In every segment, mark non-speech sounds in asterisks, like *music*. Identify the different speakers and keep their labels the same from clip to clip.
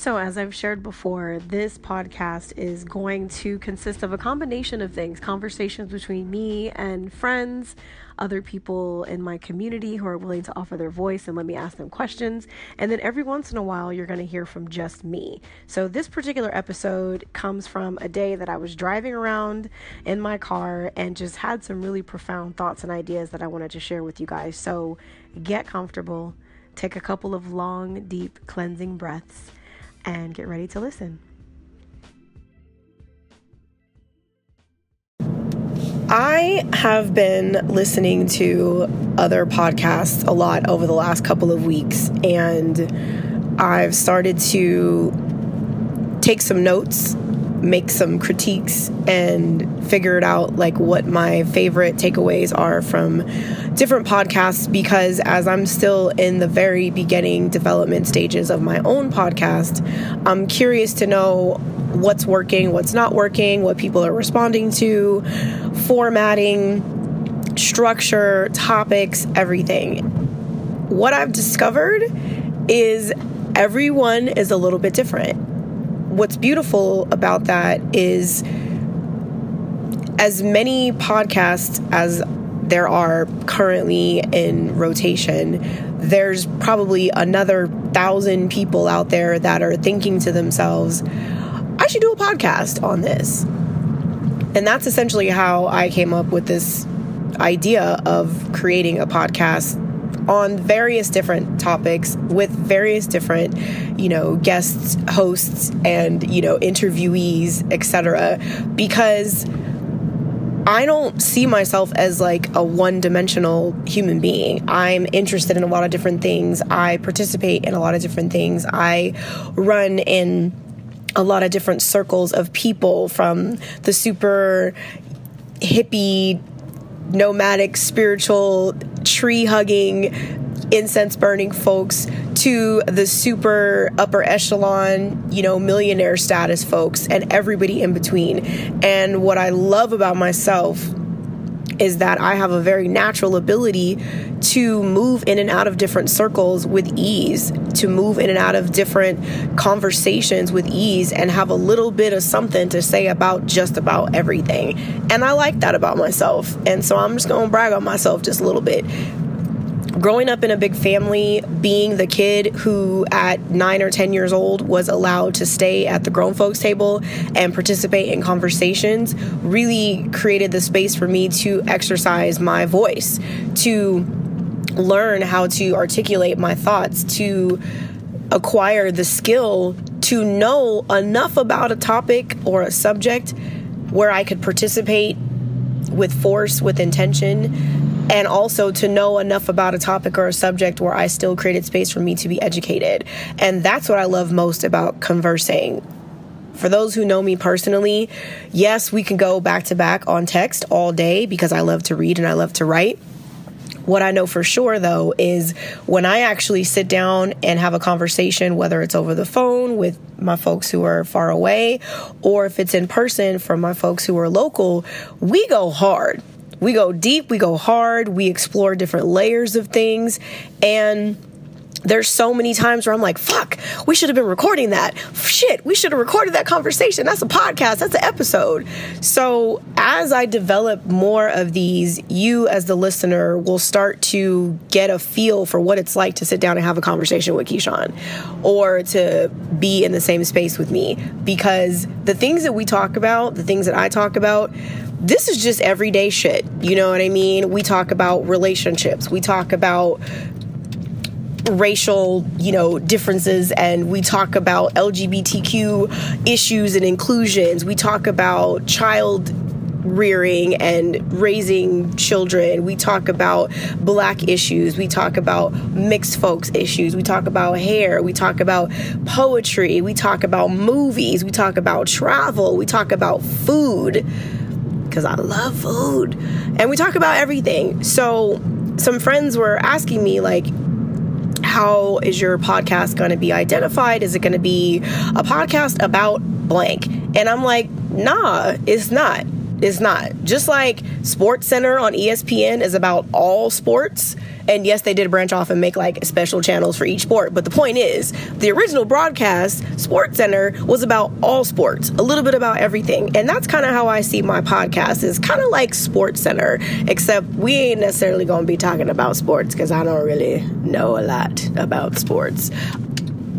Speaker 1: So, as I've shared before, this podcast is going to consist of a combination of things conversations between me and friends, other people in my community who are willing to offer their voice and let me ask them questions. And then every once in a while, you're going to hear from just me. So, this particular episode comes from a day that I was driving around in my car and just had some really profound thoughts and ideas that I wanted to share with you guys. So, get comfortable, take a couple of long, deep, cleansing breaths and get ready to listen. I have been listening to other podcasts a lot over the last couple of weeks, and I've started to take some notes, make some critiques, and figure it out like what my favorite takeaways are from different podcasts because as I'm still in the very beginning development stages of my own podcast, I'm curious to know what's working, what's not working, what people are responding to, formatting, structure, topics, everything. What I've discovered is everyone is a little bit different. What's beautiful about that is as many podcasts as there are currently in rotation, there's probably another thousand people out there that are thinking to themselves, I should do a podcast on this. And that's essentially how I came up with this idea of creating a podcast on various different topics with various different, you know, guests, hosts and, you know, interviewees, etc. because I don't see myself as like a one dimensional human being. I'm interested in a lot of different things. I participate in a lot of different things. I run in a lot of different circles of people from the super hippie, nomadic, spiritual, tree hugging, incense burning folks to the super upper echelon, you know, millionaire status folks and everybody in between. And what I love about myself is that I have a very natural ability to move in and out of different circles with ease, to move in and out of different conversations with ease, and have a little bit of something to say about just about everything. And I like that about myself. And so I'm just gonna brag on myself just a little bit growing up in a big family, being the kid who at nine or 10 years old was allowed to stay at the grown folks table and participate in conversations really created the space for me to exercise my voice, to learn how to articulate my thoughts, to acquire the skill to know enough about a topic or a subject where I could participate with force, with intention, and also to know enough about a topic or a subject where I still created space for me to be educated. And that's what I love most about conversing. For those who know me personally, yes, we can go back to back on text all day because I love to read and I love to write. What I know for sure, though, is when I actually sit down and have a conversation, whether it's over the phone with my folks who are far away or if it's in person from my folks who are local, we go hard we go deep, we go hard, we explore different layers of things. And there's so many times where I'm like, fuck, we should have been recording that. Shit, we should have recorded that conversation. That's a podcast, that's an episode. So, as I develop more of these, you as the listener will start to get a feel for what it's like to sit down and have a conversation with Keyshawn or to be in the same space with me. Because the things that we talk about, the things that I talk about, this is just everyday shit. You know what I mean? We talk about relationships, we talk about racial, you know, differences and we talk about LGBTQ issues and inclusions. We talk about child rearing and raising children. We talk about black issues. We talk about mixed folks issues. We talk about hair. We talk about poetry. We talk about movies. We talk about travel. We talk about food because I love food. And we talk about everything. So, some friends were asking me, like, how is your podcast going to be identified? Is it going to be a podcast about blank? And I'm like, nah, it's not. It's not. Just like Sports Center on ESPN is about all sports. And yes, they did branch off and make like special channels for each sport. But the point is, the original broadcast, Sports Center, was about all sports, a little bit about everything. And that's kind of how I see my podcast is kind of like Sports Center, except we ain't necessarily going to be talking about sports because I don't really know a lot about sports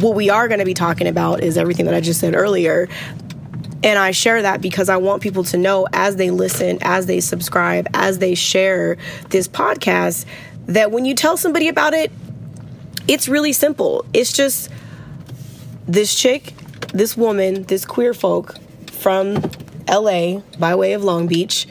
Speaker 1: what we are going to be talking about is everything that I just said earlier and I share that because I want people to know as they listen, as they subscribe, as they share this podcast, that when you tell somebody about it, it's really simple. It's just this chick, this woman, this queer folk from LA by way of Long Beach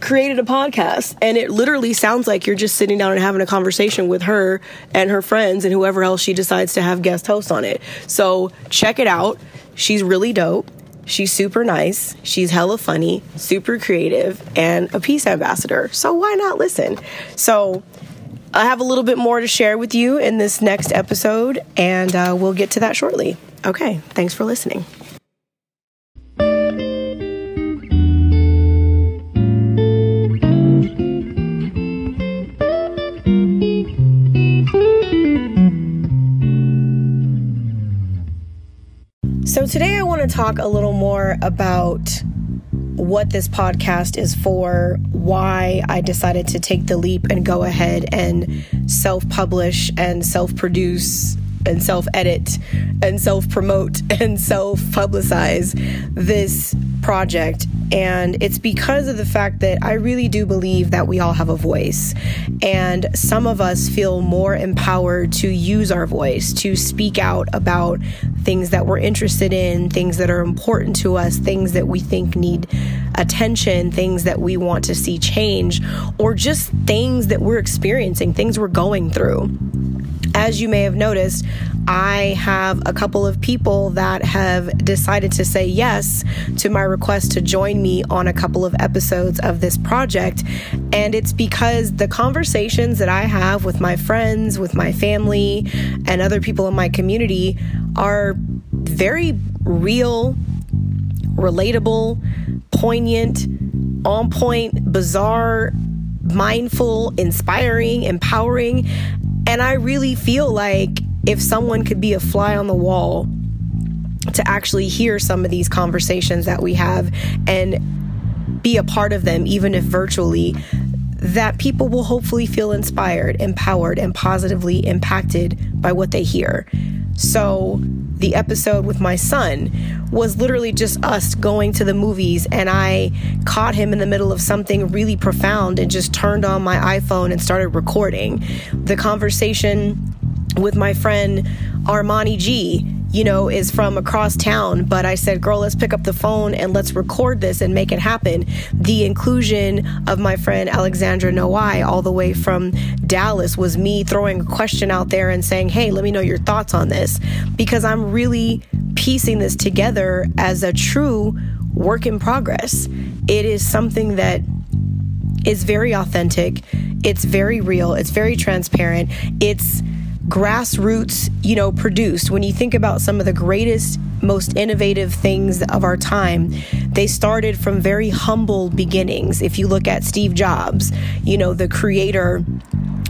Speaker 1: created a podcast and it literally sounds like you're just sitting down and having a conversation with her and her friends and whoever else she decides to have guest hosts on it. So check it out. She's really dope. She's super nice. She's hella funny, super creative, and a peace ambassador. So why not listen? So I have a little bit more to share with you in this next episode, and uh, we'll get to that shortly. Okay, thanks for listening. So, today I want to talk a little more about what this podcast is for, why I decided to take the leap and go ahead and self publish and self produce and self edit and self promote *laughs* and self publicize this project. And it's because of the fact that I really do believe that we all have a voice. And some of us feel more empowered to use our voice, to speak out about things that we're interested in, things that are important to us, things that we think need attention, things that we want to see change, or just things that we're experiencing, things we're going through as you may have noticed, I have a couple of people that have decided to say yes to my request to join me on a couple of episodes of this project. And it's because the conversations that I have with my friends, with my family, and other people in my community are very real, relatable, poignant, on point, bizarre, mindful, inspiring, empowering. And I really feel like if someone could be a fly on the wall to actually hear some of these conversations that we have and be a part of them, even if virtually, that people will hopefully feel inspired, empowered, and positively impacted by what they hear. So, the episode with my son was literally just us going to the movies, and I caught him in the middle of something really profound and just turned on my iPhone and started recording. The conversation with my friend Armani G you know, is from across town. But I said, girl, let's pick up the phone and let's record this and make it happen. The inclusion of my friend Alexandra Noai, all the way from Dallas, was me throwing a question out there and saying, hey, let me know your thoughts on this. Because I'm really piecing this together as a true work in progress. It is something that is very authentic, it's very real, it's very transparent, it's grassroots, you know, produced. When you think about some of the greatest, most innovative things of our time, they started from very humble beginnings. If you look at Steve Jobs, you know, the creator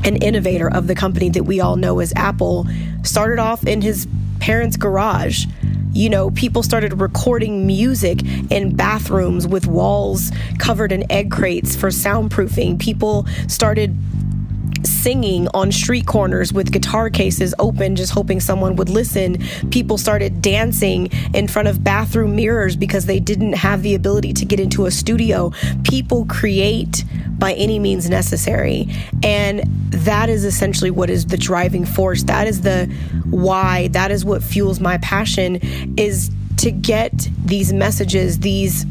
Speaker 1: and innovator of the company that we all know as Apple, started off in his parents' garage. You know, people started recording music in bathrooms with walls covered in egg crates for soundproofing. People started singing on street corners with guitar cases open, just hoping someone would listen. People started dancing in front of bathroom mirrors because they didn't have the ability to get into a studio. People create by any means necessary. And that is essentially what is the driving force. That is the why. That is what fuels my passion is to get these messages, these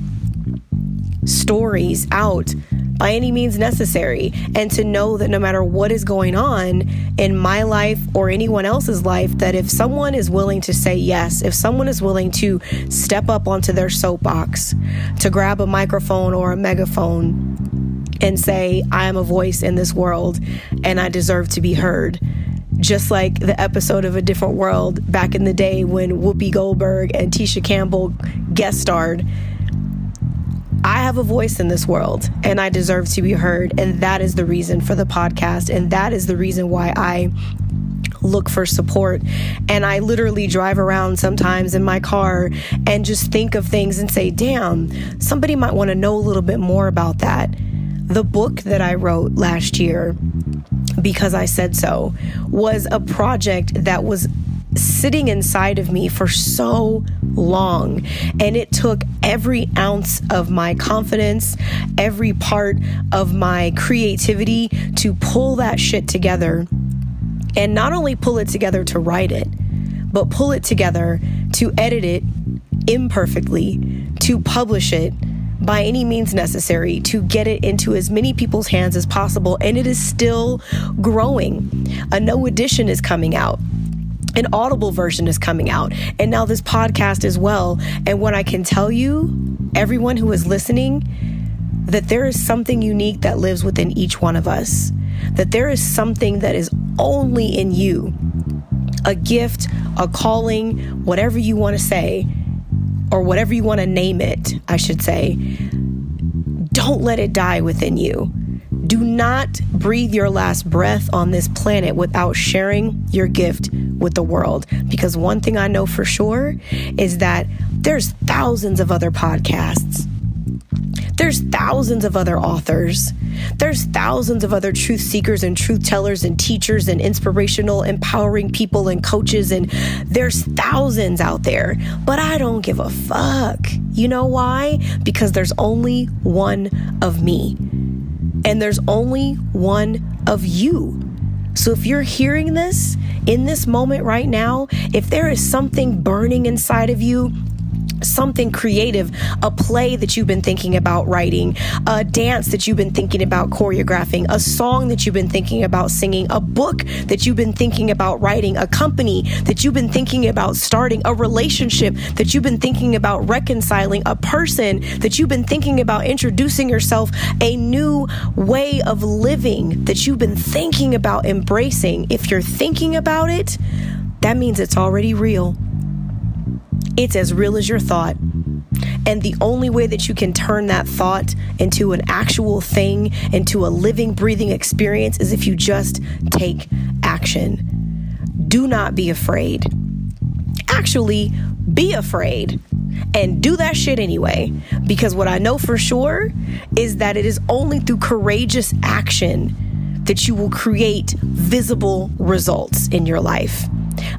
Speaker 1: stories out by any means necessary. And to know that no matter what is going on in my life or anyone else's life, that if someone is willing to say yes, if someone is willing to step up onto their soapbox, to grab a microphone or a megaphone and say, I am a voice in this world and I deserve to be heard just like the episode of A Different World back in the day when Whoopi Goldberg and Tisha Campbell guest starred I have a voice in this world and I deserve to be heard. And that is the reason for the podcast. And that is the reason why I look for support. And I literally drive around sometimes in my car and just think of things and say, damn, somebody might want to know a little bit more about that. The book that I wrote last year, because I said so, was a project that was sitting inside of me for so long. And it took every ounce of my confidence, every part of my creativity to pull that shit together. And not only pull it together to write it, but pull it together to edit it imperfectly, to publish it by any means necessary to get it into as many people's hands as possible. And it is still growing. A no edition is coming out an audible version is coming out. And now this podcast as well. And what i can tell you everyone who is listening that there is something unique that lives within each one of us. That there is something that is only in you. A gift a calling whatever you want to say or whatever you want to name it, I should say, don't let it die within you. Do not breathe your last breath on this planet without sharing your gift with the world. Because one thing I know for sure is that there's thousands of other podcasts there's thousands of other authors. There's thousands of other truth seekers and truth tellers and teachers and inspirational, empowering people and coaches. And there's thousands out there. But I don't give a fuck. You know why? Because there's only one of me. And there's only one of you. So if you're hearing this in this moment right now, if there is something burning inside of you, something creative, a play that you've been thinking about writing, a dance that you've been thinking about choreographing, a song that you've been thinking about singing, a book that you've been thinking about writing, a company that you've been thinking about starting, a relationship that you've been thinking about reconciling, a person that you've been thinking about introducing yourself, a new way of living that you've been thinking about embracing. If you're thinking about it, that means it's already real. It's as real as your thought. And the only way that you can turn that thought into an actual thing, into a living, breathing experience, is if you just take action. Do not be afraid. Actually, be afraid and do that shit anyway. Because what I know for sure is that it is only through courageous action that you will create visible results in your life.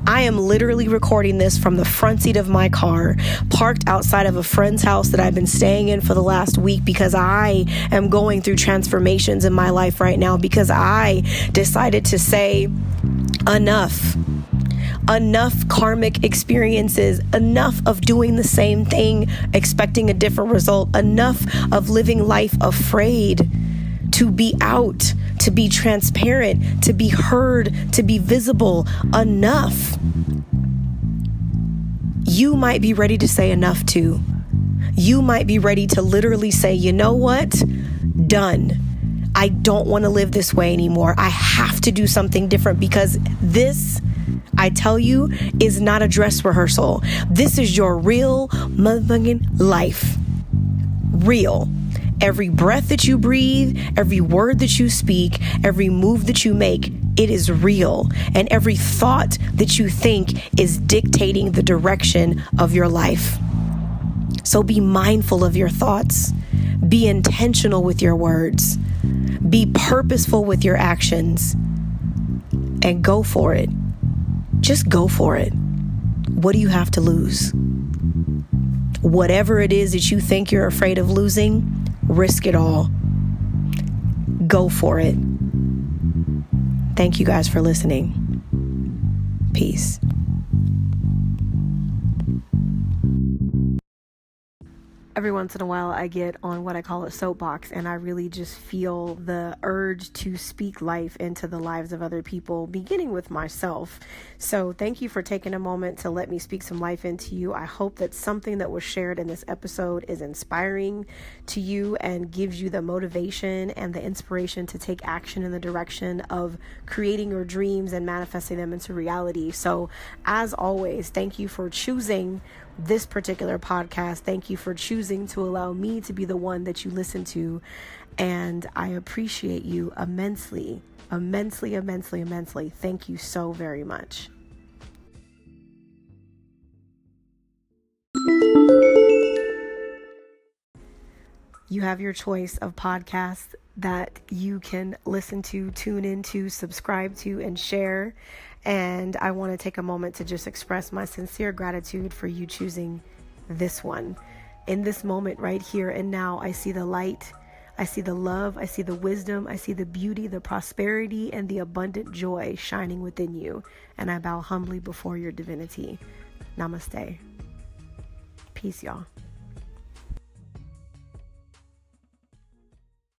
Speaker 1: I am literally recording this from the front seat of my car, parked outside of a friend's house that I've been staying in for the last week because I am going through transformations in my life right now because I decided to say, enough. Enough karmic experiences, enough of doing the same thing, expecting a different result, enough of living life afraid to be out, to be transparent, to be heard, to be visible enough. You might be ready to say enough too. You might be ready to literally say, you know what? Done. I don't want to live this way anymore. I have to do something different because this, I tell you, is not a dress rehearsal. This is your real motherfucking life. Real. Every breath that you breathe, every word that you speak, every move that you make, it is real. And every thought that you think is dictating the direction of your life. So be mindful of your thoughts. Be intentional with your words. Be purposeful with your actions. And go for it. Just go for it. What do you have to lose? Whatever it is that you think you're afraid of losing, risk it all. Go for it. Thank you guys for listening. Peace. Every once in a while I get on what I call a soapbox and I really just feel the urge to speak life into the lives of other people, beginning with myself. So, thank you for taking a moment to let me speak some life into you. I hope that something that was shared in this episode is inspiring to you and gives you the motivation and the inspiration to take action in the direction of creating your dreams and manifesting them into reality. So, as always, thank you for choosing this particular podcast. Thank you for choosing to allow me to be the one that you listen to. And I appreciate you immensely, immensely, immensely, immensely. Thank you so very much. You have your choice of podcasts that you can listen to, tune into, subscribe to, and share. And I want to take a moment to just express my sincere gratitude for you choosing this one. In this moment, right here and now, I see the light. I see the love, I see the wisdom, I see the beauty, the prosperity, and the abundant joy shining within you. And I bow humbly before your divinity. Namaste. Peace, y'all.